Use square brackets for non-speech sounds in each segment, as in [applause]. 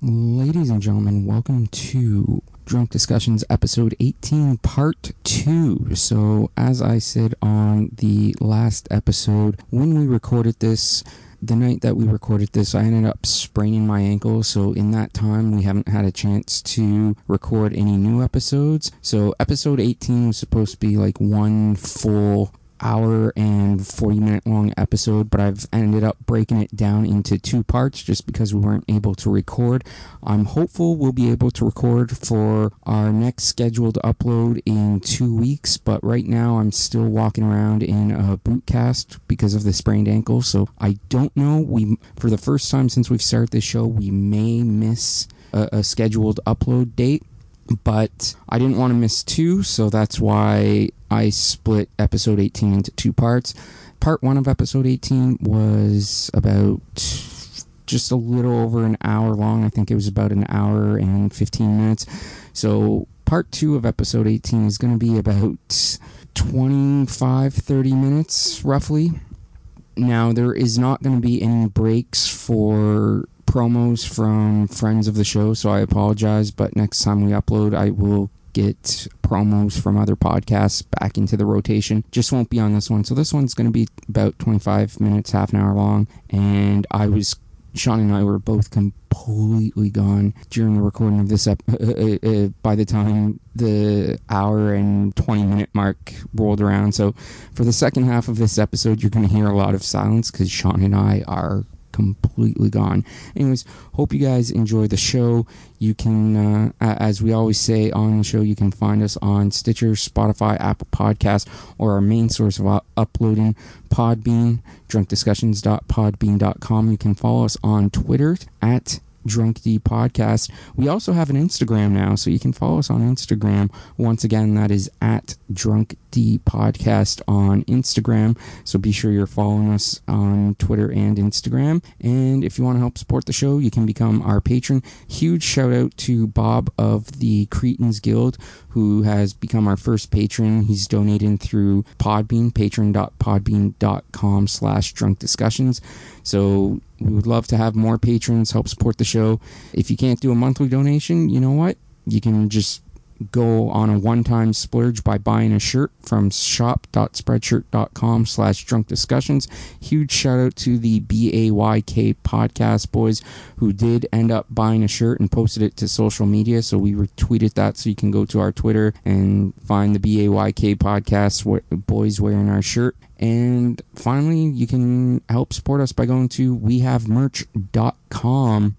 Ladies and gentlemen, welcome to Drunk Discussions episode 18, part 2. So, as I said on the last episode, when we recorded this, the night that we recorded this, I ended up spraining my ankle. So, in that time, we haven't had a chance to record any new episodes. So, episode 18 was supposed to be like one full hour and 40 minute long episode, but I've ended up breaking it down into two parts just because we weren't able to record. I'm hopeful we'll be able to record for our next scheduled upload in two weeks, but right now I'm still walking around in a boot cast because of the sprained ankle, so I don't know. We, for the first time since we've started this show, we may miss a, a scheduled upload date but I didn't want to miss two, so that's why I split episode 18 into two parts. Part one of episode 18 was about just a little over an hour long. I think it was about an hour and 15 minutes. So, part two of episode 18 is going to be about 25, 30 minutes roughly. Now, there is not going to be any breaks for promos from friends of the show, so I apologize. But next time we upload, I will get promos from other podcasts back into the rotation. Just won't be on this one. So this one's going to be about 25 minutes, half an hour long. And I was, Sean and I were both completely gone during the recording of this. Ep- uh, uh, uh, by the time the hour and 20 minute mark rolled around. So for the second half of this episode, you're going to hear a lot of silence because Sean and I are completely gone. Anyways, hope you guys enjoy the show. You can, uh, as we always say on the show, you can find us on Stitcher, Spotify, Apple Podcast, or our main source of uploading, Podbean, drunkdiscussions.podbean.com. You can follow us on Twitter at Drunk D Podcast. We also have an Instagram now, so you can follow us on Instagram. Once again, that is at Drunk D Podcast on Instagram. So be sure you're following us on Twitter and Instagram. And if you want to help support the show, you can become our patron. Huge shout out to Bob of the Cretans Guild, who has become our first patron. He's donated through Podbean, patron.podbean.com slash drunk discussions. So we would love to have more patrons help support the show. If you can't do a monthly donation, you know what? You can just go on a one-time splurge by buying a shirt from shop.spreadshirt.com slash drunk discussions. Huge shout out to the bayk podcast boys who did end up buying a shirt and posted it to social media. So we retweeted that. So you can go to our twitter and find the bayk podcast boys wearing our shirt. And finally you can help support us by going to wehavemerch.com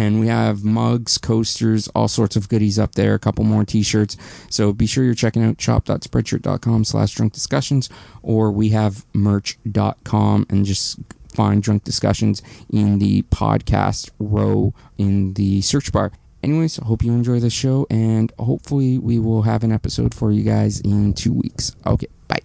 and we have mugs, coasters, all sorts of goodies up there, a couple more t-shirts. So be sure you're checking out shop.spreadshirt.com slash drunk discussions or we have merch.com and just find drunk discussions in the podcast row in the search bar. Anyways, hope you enjoy the show and hopefully we will have an episode for you guys in two weeks. Okay, bye.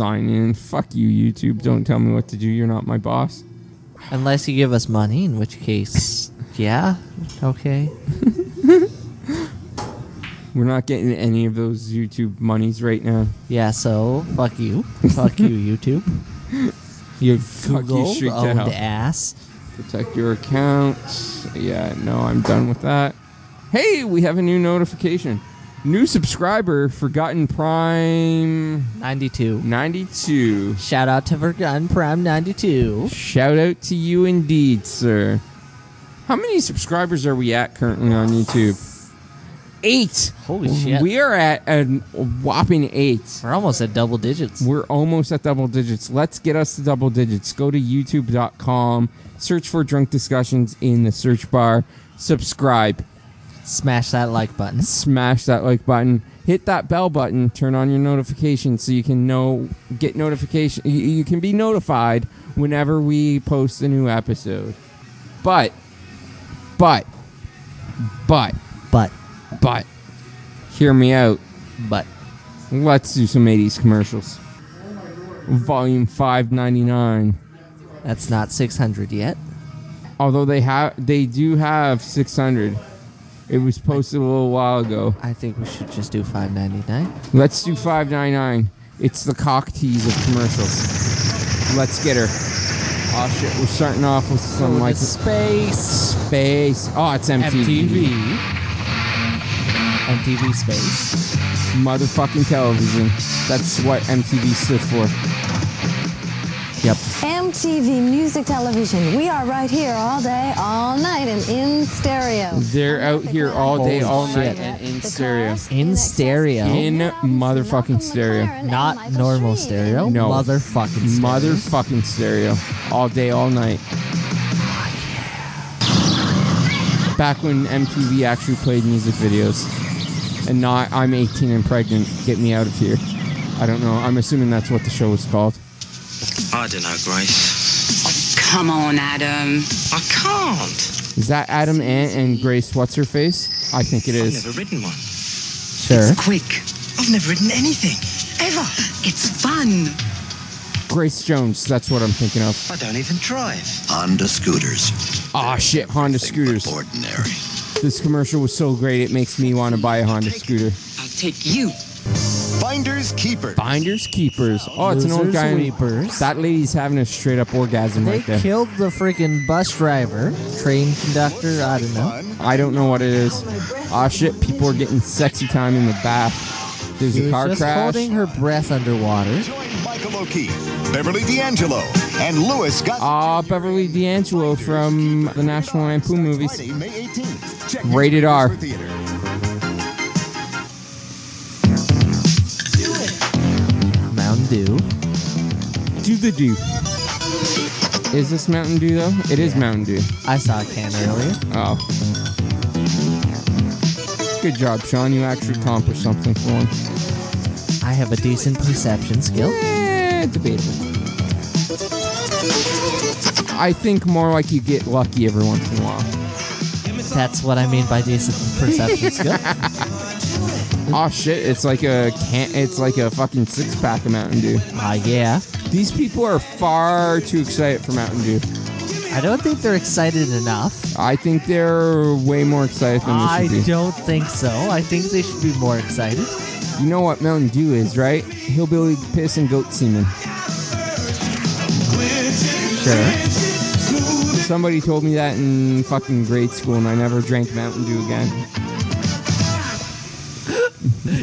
Sign in. Fuck you, YouTube. Don't tell me what to do. You're not my boss. Unless you give us money, in which case, yeah, okay. [laughs] We're not getting any of those YouTube monies right now. Yeah, so fuck you, fuck you, [laughs] YouTube. Your Google you, owned ass. Protect your account. Yeah, no, I'm done with that. Hey, we have a new notification. New subscriber, Forgotten Prime 92. 92. Shout out to Forgotten Prime 92. Shout out to you indeed, sir. How many subscribers are we at currently on YouTube? Eight. Holy shit. We are at a whopping eight. We're almost at double digits. We're almost at double digits. Let's get us to double digits. Go to youtube.com, search for Drunk Discussions in the search bar, subscribe Smash that like button. [laughs] Smash that like button. Hit that bell button. Turn on your notifications so you can know, get notification. You, you can be notified whenever we post a new episode. But But, but, But, but, hear me out. but. Let's do some 80s commercials. Volume 599. That's not 600 yet. Although they have, they do have 600. It was posted a little while ago. I think we should just do 599. Let's do 599. It's the cock tease of commercials. Let's get her. Oh shit, we're starting off with oh, some Go like space. space. Oh, it's MTV. MTV. MTV Space. Motherfucking television. That's what MTV stood for. Yep. MTV Music Television. We are right here all day, all night, and in stereo. They're out here all day, Holy all shit. night, and in stereo. In stereo. In motherfucking stereo. Not normal stereo. No. Motherfucking stereo. Motherfucking stereo. All day, all night. Back when MTV actually played music videos. And not, I'm 18 and pregnant, get me out of here. I don't know. I'm assuming that's what the show was called. I don't know, Grace. Come on, Adam. I can't. Is that Adam Ant and Grace What's Her Face? I think it is. I've never written one. Sure. It's Quick. I've never written anything. Ever. It's fun. Grace Jones, that's what I'm thinking of. I don't even drive. Honda scooters. Ah, Aw shit, Honda scooters. Ordinary. This commercial was so great it makes me want to buy a Honda scooter. I'll take you. Finders keepers. Finders keepers. Oh, it's an old Losers, guy. weepers. That lady's having a straight up orgasm They right there. killed the freaking bus driver, train conductor, I don't know. I don't know what it is. Ah shit, people are getting sexy time in the bath. There's She a was car just crash. holding her breath underwater. Join Michael O'Keefe, Beverly D'Angelo, and Louis Gossett. Ah, Beverly D'Angelo from the National Lampoon movies. Friday, May 18th. Check Rated R. theater. Dew. Do the do. Is this Mountain Dew though? It is Mountain Dew. I saw a can earlier. Oh. Good job, Sean. You actually accomplished something for once. I have a decent perception skill. Eh, debatable. I think more like you get lucky every once in a while. That's what I mean by decent perception skill. [laughs] Oh shit! It's like a can. It's like a fucking six pack of Mountain Dew. Ah, yeah. These people are far too excited for Mountain Dew. I don't think they're excited enough. I think they're way more excited than they I should be. don't think so. I think they should be more excited. You know what Mountain Dew is, right? Hillbilly piss and goat semen. Sure. Somebody told me that in fucking grade school, and I never drank Mountain Dew again.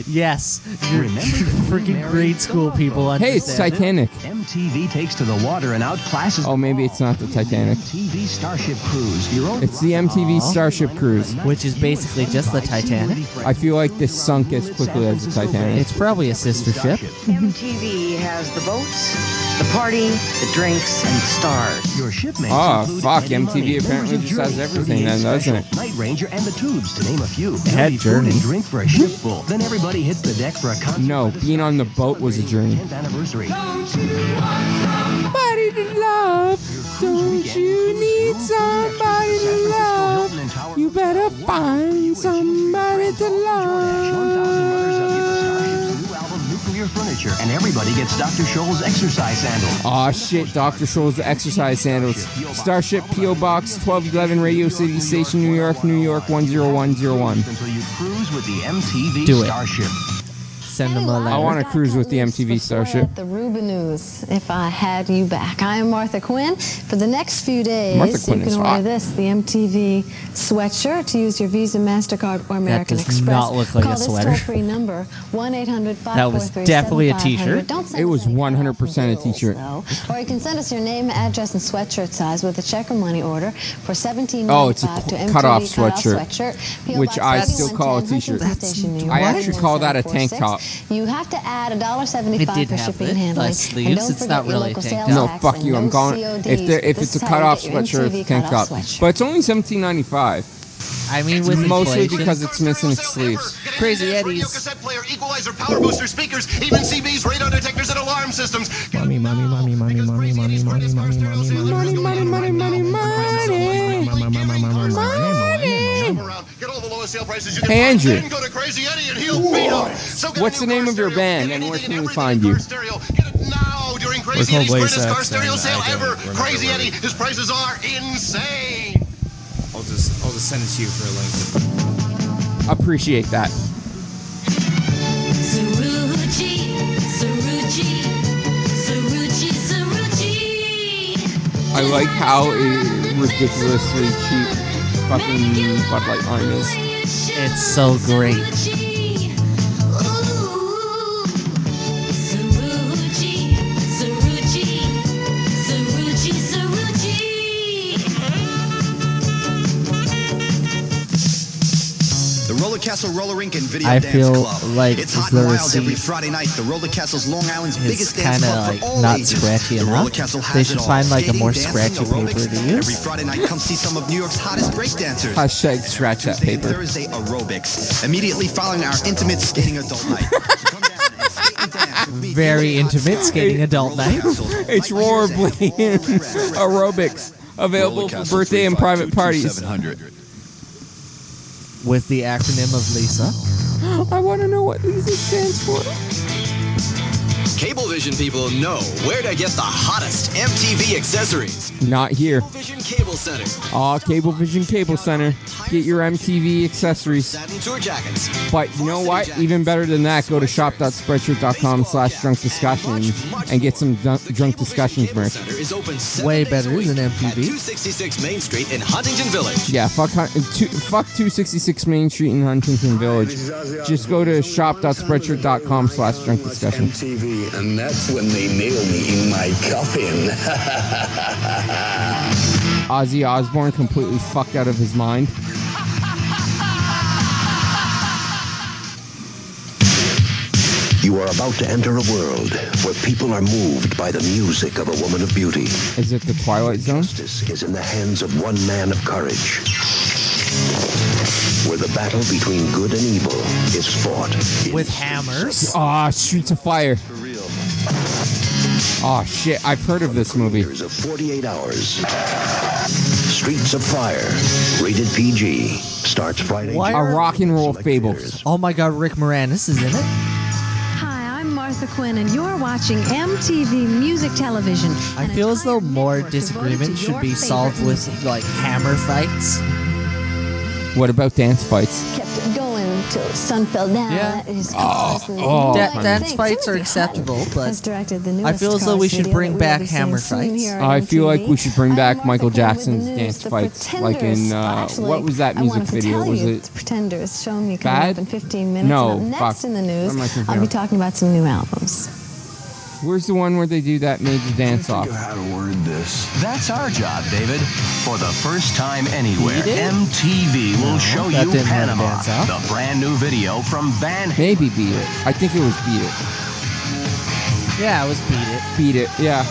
Yes. Your [laughs] freaking grade school people Hey, it's. Titanic. MTV takes to the water and outclasses Oh, maybe it's not the Titanic. MTV Starship Cruise. Your own It's the MTV Starship Cruise. Which is basically just the Titanic. I feel like this sunk as quickly as the Titanic. It's probably a sister ship. MTV has the boats, the party, the drinks, and the stars. Your shipmates Oh, fuck, MTV Money, apparently members of just has everything then, doesn't it? Night Ranger and the Tubes, to name a few. Had There'll be food Journey. and drink for a ship full. Then everybody hits the deck for a concert. No, being on the boat was a dream. 10th anniversary. Somebody to love. Don't you need somebody to love? You better find somebody to love. Nuclear Furniture, and everybody gets Dr. Scholl's exercise sandals. Aw shit, Dr. Scholl's exercise sandals. Starship P.O. Box 1211 Radio City Station, New York, New York 10101. Until you cruise with the MTV Do it. Starship. Send them a letter. I wanna cruise with the MTV Starship. The Ruben News, if I had you back. I am Martha Quinn. For the next few days, Martha Quinn you can is order hot. this, the MTV sweatshirt, to use your Visa, MasterCard, or American that does Express. not look like Call a this sweater. toll-free number, 1-800-543-7500. That was definitely a t-shirt. Don't send It was 100% a cutoff bills, t-shirt. though. Or you can send us your name, address, and sweatshirt size with a check or money order for $17.95 Oh, it's a to cutoff sweatshirt, sweatshirt, which I still call a 3110, t-shirt. Huntington Station, New I actually call that a tank top. You have to add a dollar seventy-five for shipping and handling. like and don't It's forget not really a local sales. No, tax fuck and you. I'm no calling CODs. if there if This it's a is how you cutoff get your sweatshirt, MTV it's a tank cutoff top. sweatshirt. But it's only 17.95. I mean, with Mostly inflation, because it's missing its sleeves. Crazy Radio Eddies. cassette player, equalizer, power booster, speakers, even CBs, radar detectors, and alarm systems. Mommy, mommy, mommy, mommy, Because mommy, Crazy mommy, Eddie's mommy, furnace mommy, car mommy, stereo mommy, sales mommy, are mommy, still mommy, going mommy, strong. mommy, mommy, mommy, mommy, mommy, mommy, mommy, mommy, mommy, mommy, sale prices you can Hey. Andrew. Then go to Crazy Eddie and he'll beat 'em. So get a What's the name of your band and where anything can we find you? car stereo. Get it now during Crazy called Eddie's greatest car stereo sale ever. Crazy Eddie, his prices are insane. I'll just I'll just send it to you for a link. Appreciate that. Saruji, Saruji, Saruji, Saruji. I like how a ridiculously cheap fucking Bud Light Lime is. It's so great. Roller Castle Roller Rink and Video I Dance feel Club. like it's hot the and wild every receipt Friday night. The Roller Castle's Long Island's is biggest dance kinda, club like, for all not ages. scratchy the Roller enough. Castle has They should all. find, like, a more scratchy aerobics. paper to use. Every Friday night, come see some of New York's hottest breakdancers. Hashtag scratch that paper. Thursday aerobics. Immediately following our intimate skating adult night. [laughs] So come down and skate and dance with me, Very intimate skating adult night. It's right here in rollerblading aerobics available for birthday and private parties. With the acronym of Lisa. [gasps] I want to know what Lisa stands for. Cablevision people know where to get the hottest MTV accessories. Not here. Cablevision Cable Center. Aw, Cablevision Cable Center. Get your MTV accessories. Satin tour jackets. But you know what? Even better than that, go to shop.spreadshirt.com slash drunk discussions and get some dun- drunk discussions merch. Center is open seven Way days better a week than At MTV. 266 Main Street in Huntington Village. Yeah, fuck, hun- uh, two, fuck 266 Main Street in Huntington Village. Just go to shop.spreadshirt.com slash drunk discussions. MTV, and that's when they nail me in my coffin. [laughs] Ozzy Osbourne completely fucked out of his mind. you are about to enter a world where people are moved by the music of a woman of beauty. Is it the Twilight Zone? Justice is in the hands of one man of courage. Where the battle between good and evil is fought. With hammers. Ah, Streets of Fire. Oh shit, I've heard of this movie. There's a 48 hours. Streets of Fire, rated PG, starts Friday. Why A are- rock and roll fable. Oh my god, Rick Moranis is in it. Hi, I'm Martha Quinn, and you're watching MTV Music Television. I an feel as though more network devoted disagreement to should your be favorite solved with music. like hammer fights. What about dance fights? kept it going till sun fell down. Yeah. His Oh, oh, You Da- dance fights are acceptable, but has directed the I feel as though we should bring back hammer fights. I feel like we should bring back Michael Quinn with the Jackson's news. dance fights, like in, uh, actually, what was that I music wanted to video? tell Was you, it The Pretenders showing me coming Bad? up in 15 minutes. No, next fuck. in the news, I thinking I'll be talking about some new albums. Where's the one where they do that major dance off? how to word this. That's our job, David. For the first time anywhere, Beat It? MTV will No, show you Panama, Dance Off. the brand new video from Van Maybe Beat It. I think it was Beat It. Yeah, it was beat it. Beat It, yeah.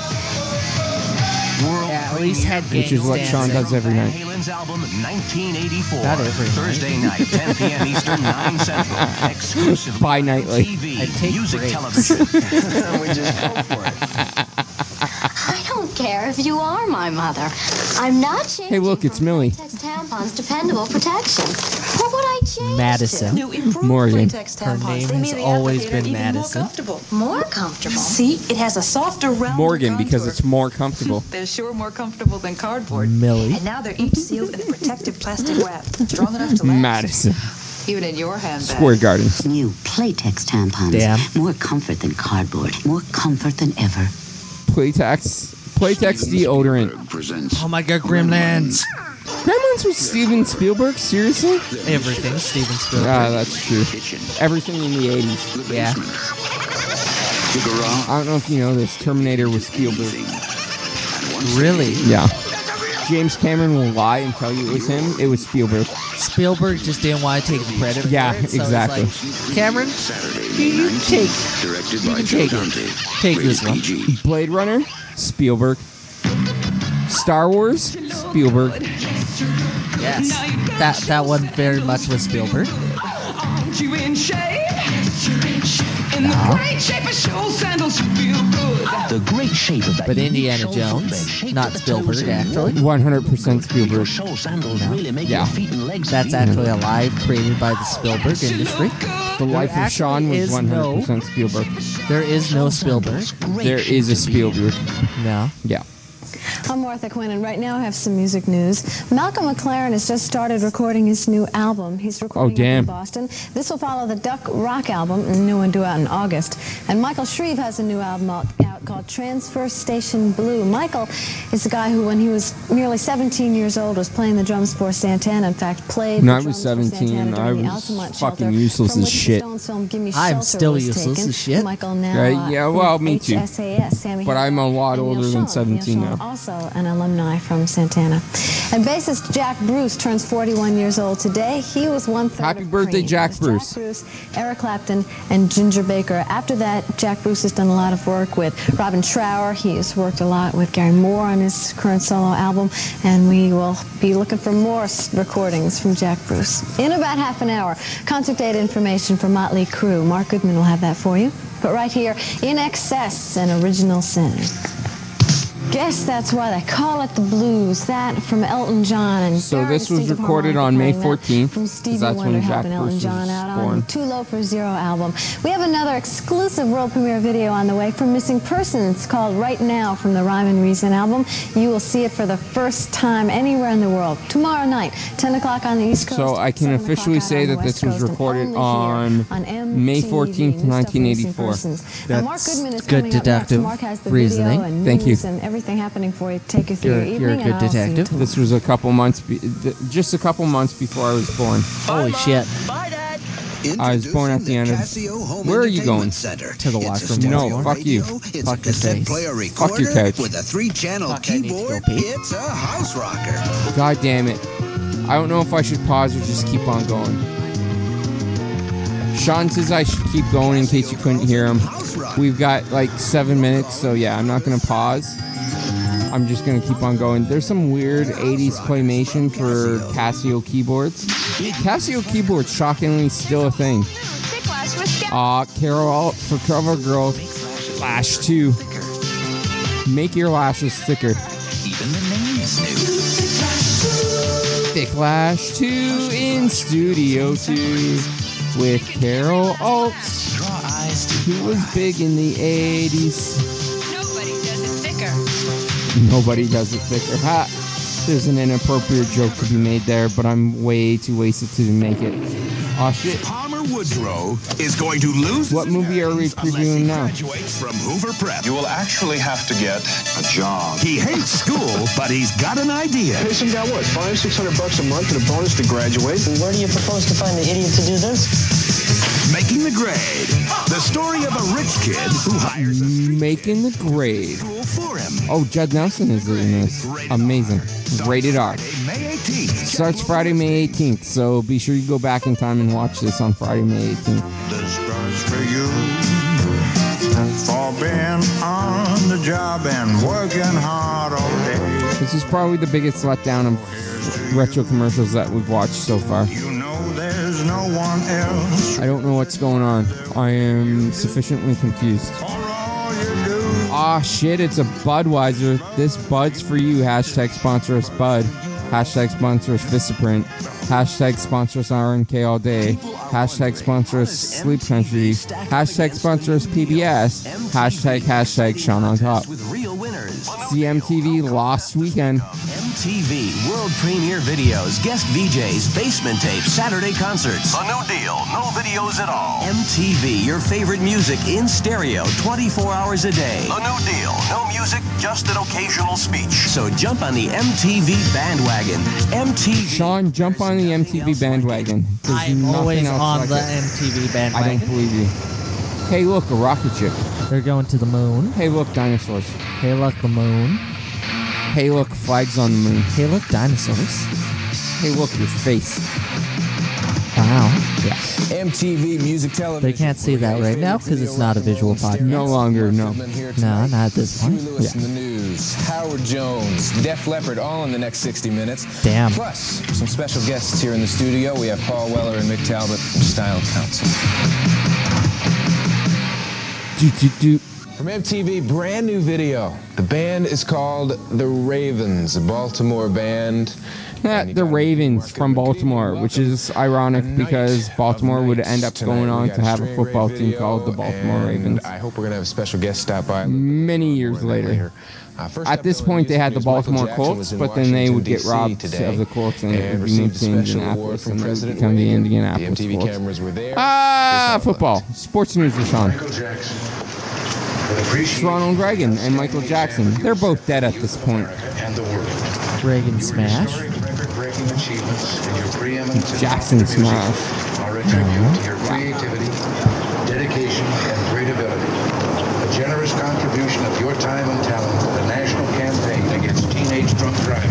World Yeah, at least had Which is what Sean does every night. Halen's album 1984. Not every. Thursday night, 10 p.m. Eastern, 9 Central. [laughs] Exclusively Bi-nightly. on TV, I take music breaks. television. [laughs] we just go for it. I don't care if you are my mother. I'm not changing. Hey, look, it's Millie. Playtex tampons dependable protection. What would I change? Madison. Morgan. Her name has always been Madison. More comfortable. See, it has a softer round. Morgan, because it's more comfortable. [laughs] They're sure more comfortable than cardboard. Millie. And now they're each sealed in a protective plastic wrap, strong enough to last. Madison. Even in your handbag. Square Gardens. New Playtex tampons. Damn. More comfort than cardboard. More comfort than ever. Playtex. Playtex deodorant. Oh my god, Gremlins. Gremlins was Steven Spielberg? Seriously? Everything, Steven Spielberg. Ah, that's true. Everything in the 80s. Yeah. I don't know if you know this. Terminator was Spielberg. Really? Yeah. James Cameron will lie and tell you it was him. It was Spielberg. Spielberg just didn't want to take the credit. for Yeah, it, so it's exactly. like, Cameron, you, you can take, you can take it. Take this one. Blade Runner, Spielberg. Star Wars, Spielberg. Yes, that that one very much was Spielberg. You in shade? In the great shape of shoe sandals, you feel good. The great shape of that. But Indiana unique Jones, shoulder shape not with the toes Spielberg, in. actually. 100% Spielberg. Show sandals really make Yeah. your feet and legs That's feel actually good. a lie created by the Spielberg industry. The Life of Sean was is 100% Spielberg. There is no Spielberg. There is a Spielberg. No. Yeah. I'm Martha Quinn, and right now I have some music news. Malcolm McLaren has just started recording his new album. He's oh, recording it damn. in Boston. This will follow the Duck Rock album, a new one due out in August. And Michael Shrieve has a new album out, out called Transfer Station Blue. Michael is the guy who, when he was nearly 17 years old, was playing the drums for Santana. In fact, played When the I was drums for 17, Santana I was Altamont fucking shelter useless as shit. Stones film Give Me I'm still useless taken. as shit. Michael now, Yeah, uh, yeah, well, me too. But I'm a lot older than 17 now. Also an alumni from Santana. And bassist Jack Bruce turns 41 years old today. He was one third. Happy birthday, Jack Bruce. Jack Bruce, Eric Clapton, and Ginger Baker. After that, Jack Bruce has done a lot of work with Robin Trower. He has worked a lot with Gary Moore on his current solo album, and we will be looking for more recordings from Jack Bruce. In about half an hour, concert date information for Motley Crue. Mark Goodman will have that for you. But right here, INXS, an original sin. Guess that's why they call it the blues. That from Elton John and So very this was distinctive recorded on May 14th, From 'cause Stevie that's when Wonder Jack helping Elton Bruce John was out born. on Too Low for Zero album. We have another exclusive world premiere video on the way for Missing Persons called Right Now from the Rhyme and Reason album. You will see it for the first time anywhere in the world tomorrow night, 10 o'clock on the East Coast. So I can officially say that this was Coast, and recorded on on May 14th, New stuff for Missing 1984. Persons. Now, Mark That's Goodman is good coming up next. deductive Mark has the reasoning. video and Thank you. and everything happening for you. Take you through You're- your you're a evening. good and I'll see you detective. This was a couple months, be- th- just a couple months before I was born. Holy shit. I was born at the end of. Where are you going? To the washroom. No, once more. fuck you. It's Fuck a your cassette face. player Fuck your recorder couch. with a three-channel Fuck, I need to go keyboard. pee. It's a house rocker. God damn it. I don't know if I should pause or just keep on going. Sean says I should keep going in case you couldn't hear him. We've got like seven minutes, so yeah, I'm not gonna pause. I'm just gonna keep on going. There's some weird 80s claymation for Casio keyboards. Casio keyboards, shockingly, still a thing. Uh, Carol for Cover Girl, Lash 2. Make your lashes thicker. Even the name is new. Thick Lash 2 in Studio 2 with Carol Alt, who was big in the 80s. Nobody does it thicker. Ha! There's an inappropriate joke to be made there, but I'm way too wasted to make it. Aw shit. Palmer Woodrow is going to lose. What movie are we inheritance previewing now? From Hoover Prep. You will actually have to get a job. He hates school, but he's got an idea. Pay some guy what? Five, six hundred bucks a month and a bonus to graduate. Where do you propose to find the idiot to do this? Making the grade. The story of a rich kid who hires a Making the grade. for him. Oh, Judd Nelson is in this. Amazing. Rated R. May 18th. Starts Friday, May 18th, so be sure you go back in time and watch this on Friday, May 18th. This goes for you for being on the job and working hard all day. This is probably the biggest letdown of retro commercials that we've watched so far. You know no one else I don't know what's going on. I am sufficiently confused. for all. Ah, shit, it's a Budweiser. This Bud's for you. Hashtag sponsor us Bud. Hashtag sponsor us Vistaprint. Hashtag sponsor us RNK all day. Hashtag sponsor us Sleep Country. Hashtag sponsor us PBS. Hashtag, hashtag Sean on top. With real winners. It's the MTV Lost Weekend. MTV World Premiere Videos, guest VJs, basement tapes, Saturday concerts. A new deal, no videos at all. MTV, your favorite music in stereo 24 hours a day. A new deal, no music, just an occasional speech. So jump on the MTV bandwagon. MTV. Sean, jump on the MTV bandwagon. There's I'm nothing always on like the it. MTV bandwagon. I don't believe you. Hey, look, a rocket ship. They're going to the moon. Hey, look, dinosaurs. Hey, look, the moon. Hey, look, flags on the moon. Hey, look, dinosaurs. Hey, look, your face. Wow. Yeah. MTV Music Television. They can't see that right now because it's not a visual podcast. No longer, no. No, not at this point. Huey Lewis in the news, Howard Jones, Def Leppard, all in the next 60 minutes. Damn. Plus, some special guests here in the studio. We have Paul Weller and Mick Talbot from Style Council. Do, do, do. From MTV, brand new video. The band is called The Ravens, a Baltimore band. Yeah, the Ravens from Baltimore, which is ironic because Baltimore would end up going on to have a football team called the Baltimore Ravens. I hope we're going to have a special guest stop by. Many years later. Uh, At this point, they had the music news, Michael Baltimore Colts, but then they would get robbed today of the Colts and it and would be moved received to a special award Indianapolis from and President become the Indianapolis The MTV Colts. cameras were there. Ah, football. Sports news with Sean. Ronald Reagan and Michael Jackson. They're both dead at this point. Reagan smash. Jackson smash. Our tribute to your creativity, dedication, and great ability. A generous contribution of your time and talent to the national campaign against teenage drunk driving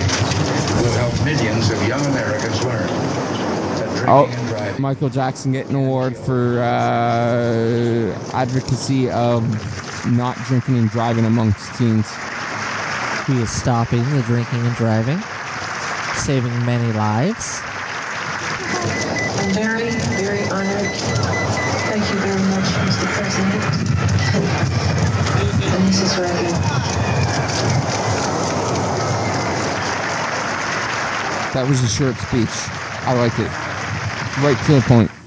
will help millions of young Americans learn that drinking Oh, and driving Michael Jackson getting an award for uh, advocacy of not drinking and driving amongst teens. He is stopping the drinking and driving, saving many lives. I'm very, very honored. Thank you very much, Mr. President. And Mrs. Reagan. That was a short speech. I liked it. Right to the point.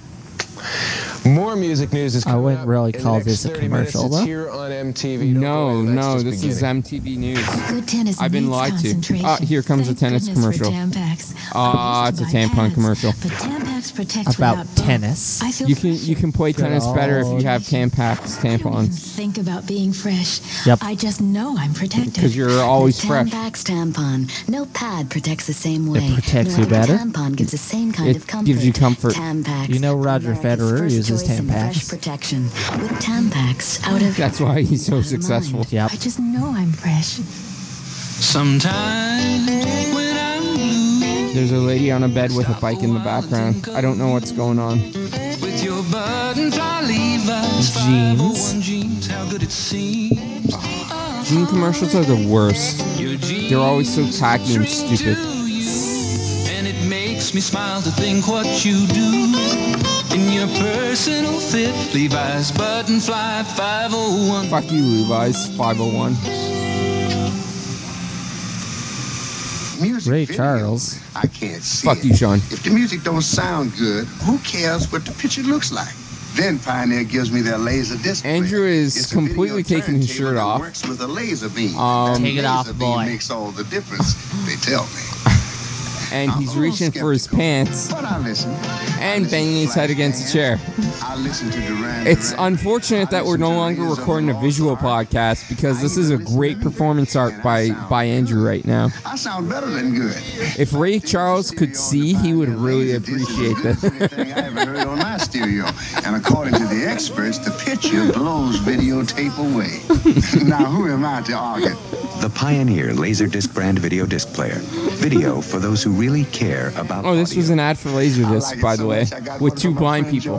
More music news is coming I wouldn't really call this a 30 minutes. commercial, It's though. here on MTV. Don't No, worry, no, just this is. MTV News. Good tennis I've been lied to. concentration. Ah, here comes a tennis commercial. Tampax. Ah, I it's a used to tampon pads, commercial. But About tennis. I feel You can you can play Good tennis better if you have Tampax tampons. think about being fresh. Yep. I just know I'm protected. Because you're always fresh. Tampax tampon. No pad protects the same way. It protects no you better. tampon gives the same kind It of comfort. gives you comfort. Tampax. You know Roger Federer uses choice in fresh Tampax. protection with Tampax out of. That's why he's so successful. mind. Yep. I just know I'm fresh. Sometimes when I'm blue There's a lady on a bed with a bike in the background. I don't know what's going on. with your button fly Levi's Jeans. 501 jeans, how good it seems. Jean commercials are the worst. They're always so tacky and stupid. And it makes me smile to think what you do. In your personal fit, Levi's button fly 501. Fuck you, Levi's 501. Music Ray video, Charles. I can't see Fuck it. you, Sean. If the music don't sound good, who cares what the picture looks like? Then Pioneer gives me their laser disc. Andrew is It's a video completely taking his turntable shirt that off. Works with a laser beam. Um, Take it off, laser beam boy. Makes all the difference. They tell me. And he's little reaching for his pants But I listen. and banging his head against a chair. I listen to Duran It's unfortunate that we're no longer recording a visual podcast because this is a great performance art by, by Andrew right now. I sound better than good. If Ray Charles could see, he would really appreciate This [laughs] is this. the thing I ever heard on my stereo. And according to the experts, the picture blows videotape away. [laughs] now, who am I to argue? The Pioneer Laserdisc brand video disc player. Video for those who really care about Oh, this was an ad for I Laserdisc, like by so the way, much, I got with two blind people.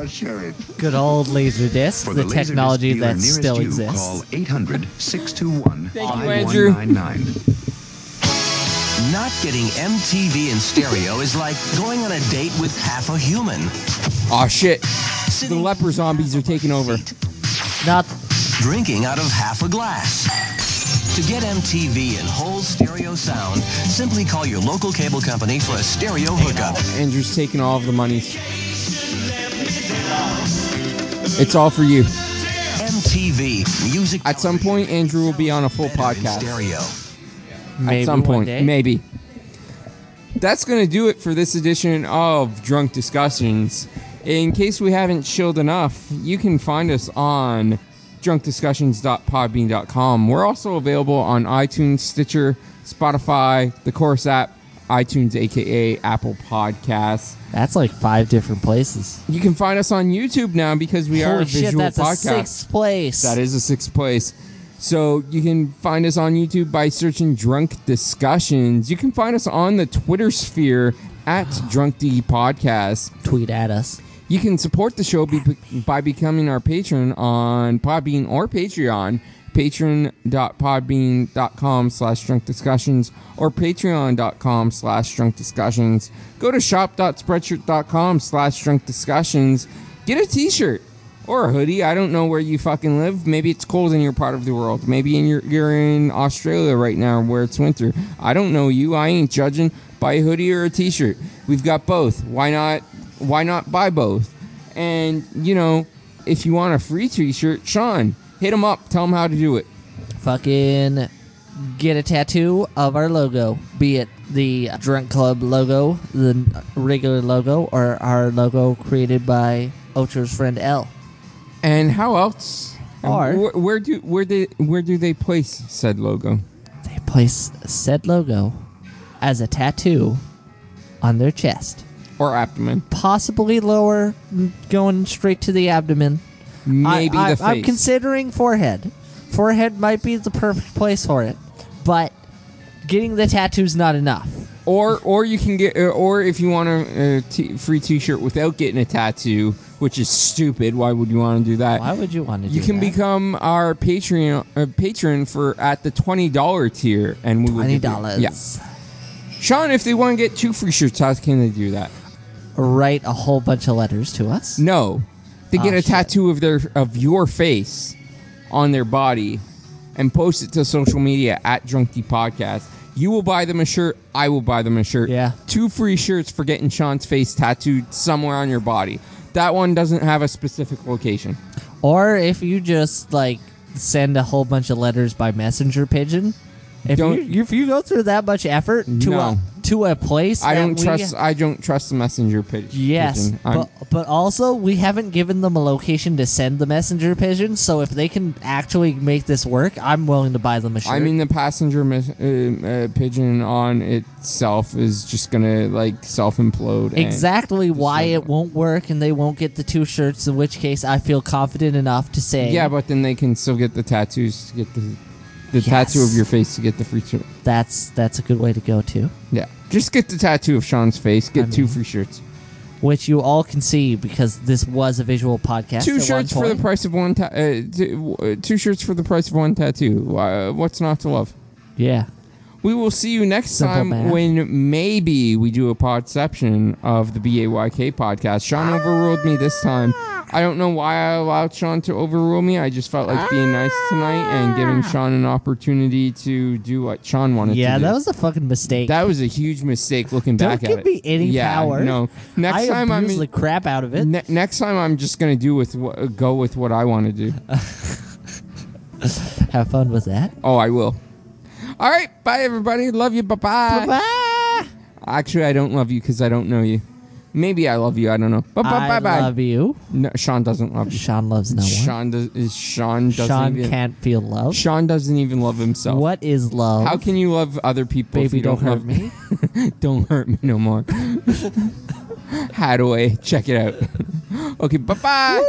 Good old Laserdisc, For the, Laserdisc technology that still you, exists. Call 800 621 Thank you, Andrew. 5199. Not getting MTV in stereo is like going on a date with half a human. Aw, shit. The leper zombies are taking over. Not Drinking out of half a glass. To get MTV in whole stereo sound, simply call your local cable company for a stereo hookup. Andrew's taking all of the money. It's all for you. MTV music At some point, Andrew will be on a full podcast. stereo. Maybe At some one point, day. maybe. That's going to do it for this edition of Drunk Discussions. In case we haven't chilled enough, you can find us on drunkdiscussions.podbean.com. We're also available on iTunes, Stitcher, Spotify, the Chorus app, iTunes, aka Apple Podcasts. That's like five different places. You can find us on YouTube now because we are Holy a visual shit, that's a podcast. sixth place. That is a sixth place. So you can find us on YouTube by searching Drunk Discussions. You can find us on the Twitter sphere at Drunk D Podcast. Tweet at us. You can support the show be- by becoming our patron on Podbean or Patreon. Patreon.podbean.com slash drunk discussions or patreon.com slash drunk discussions. Go to shop.spreadshirt.com slash drunk discussions. Get a t shirt or a hoodie. I don't know where you fucking live. Maybe it's cold in your part of the world. Maybe in your, you're in Australia right now where it's winter. I don't know you. I ain't judging. Buy a hoodie or a t-shirt. We've got both. Why not? Why not buy both? And you know, if you want a free t-shirt, Sean, hit him up. Tell him how to do it. Fucking get a tattoo of our logo, be it the Drunk Club logo, the regular logo, or our logo created by Ocho's friend L. And how else? Or- where, where do where they where do they place said logo? They place said logo as a tattoo on their chest, or abdomen, possibly lower, going straight to the abdomen. Maybe I, I, the I'm considering forehead. Forehead might be the perfect place for it, but getting the tattoo's not enough. Or or you can get uh, or if you want a, a t- free T-shirt without getting a tattoo, which is stupid. Why would you want to do that? Why would you want to? You can that? become our Patreon uh, patron for at the twenty dollar tier, and we will give you- $20. Yeah, Sean, if they want to get two free shirts, how can they do that? write a whole bunch of letters to us. No, they get Oh, a shit. tattoo of their of your face on their body and post it to social media at Drunk D Podcast. You will buy them a shirt. I will buy them a shirt. Yeah. Two free shirts for getting Sean's face tattooed somewhere on your body. That one doesn't have a specific location. Or if you just like send a whole bunch of letters by messenger pigeon. If Don't- you if you go through that much effort to No. Uh, to a place, I don't we- trust. I don't trust the messenger pi- pigeon. Yes, I'm- but but also we haven't given them a location to send the messenger pigeon. So if they can actually make this work, I'm willing to buy them a shirt. I mean, the passenger mes- uh, uh, pigeon on itself is just gonna like self implode. exactly why it won't work, and they won't get the two shirts. In which case, I feel confident enough to say, Yeah, but then they can still get the tattoos to get the the Yes. tattoo of your face to get the free shirt. that's that's a good way to go too. Yeah, just get the tattoo of Sean's face. Get two free shirts. Which you all can see because this was a visual podcast. two at one shirts for the point. price of one. Ta- uh, two, uh, two shirts for the price of one tattoo. Uh, what's not to love? Yeah. We will see you next Simple time math. when maybe we do a podception of the BAYK podcast. Sean overruled me this time. I don't know why I allowed Sean to overrule me. I just felt like being nice tonight and giving ah. Sean an opportunity to do what Sean wanted Yeah, to do. Yeah, that was a fucking mistake. That was a huge mistake looking Don't back give at it. me any yeah, power. No. Next I time I'm abused the crap out of it. Ne- next time I'm just gonna do with what, go with what I want to do. [laughs] Have fun with that. Oh, I will. All right, bye everybody. Love you. Bye bye. Bye. Actually, I don't love you because I don't know you. Maybe I love you. I don't know. Bye bye I bye bye. love you. No, Sean doesn't love you. Sean loves no one. Sean does. Is Sean doesn't Sean even. can't feel love. Sean doesn't even love himself. What is love? How can you love other people if Baby, you don't, don't hurt love me. [laughs] don't hurt me no more. [laughs] Hadaway, check it out. [laughs] okay, bye bye.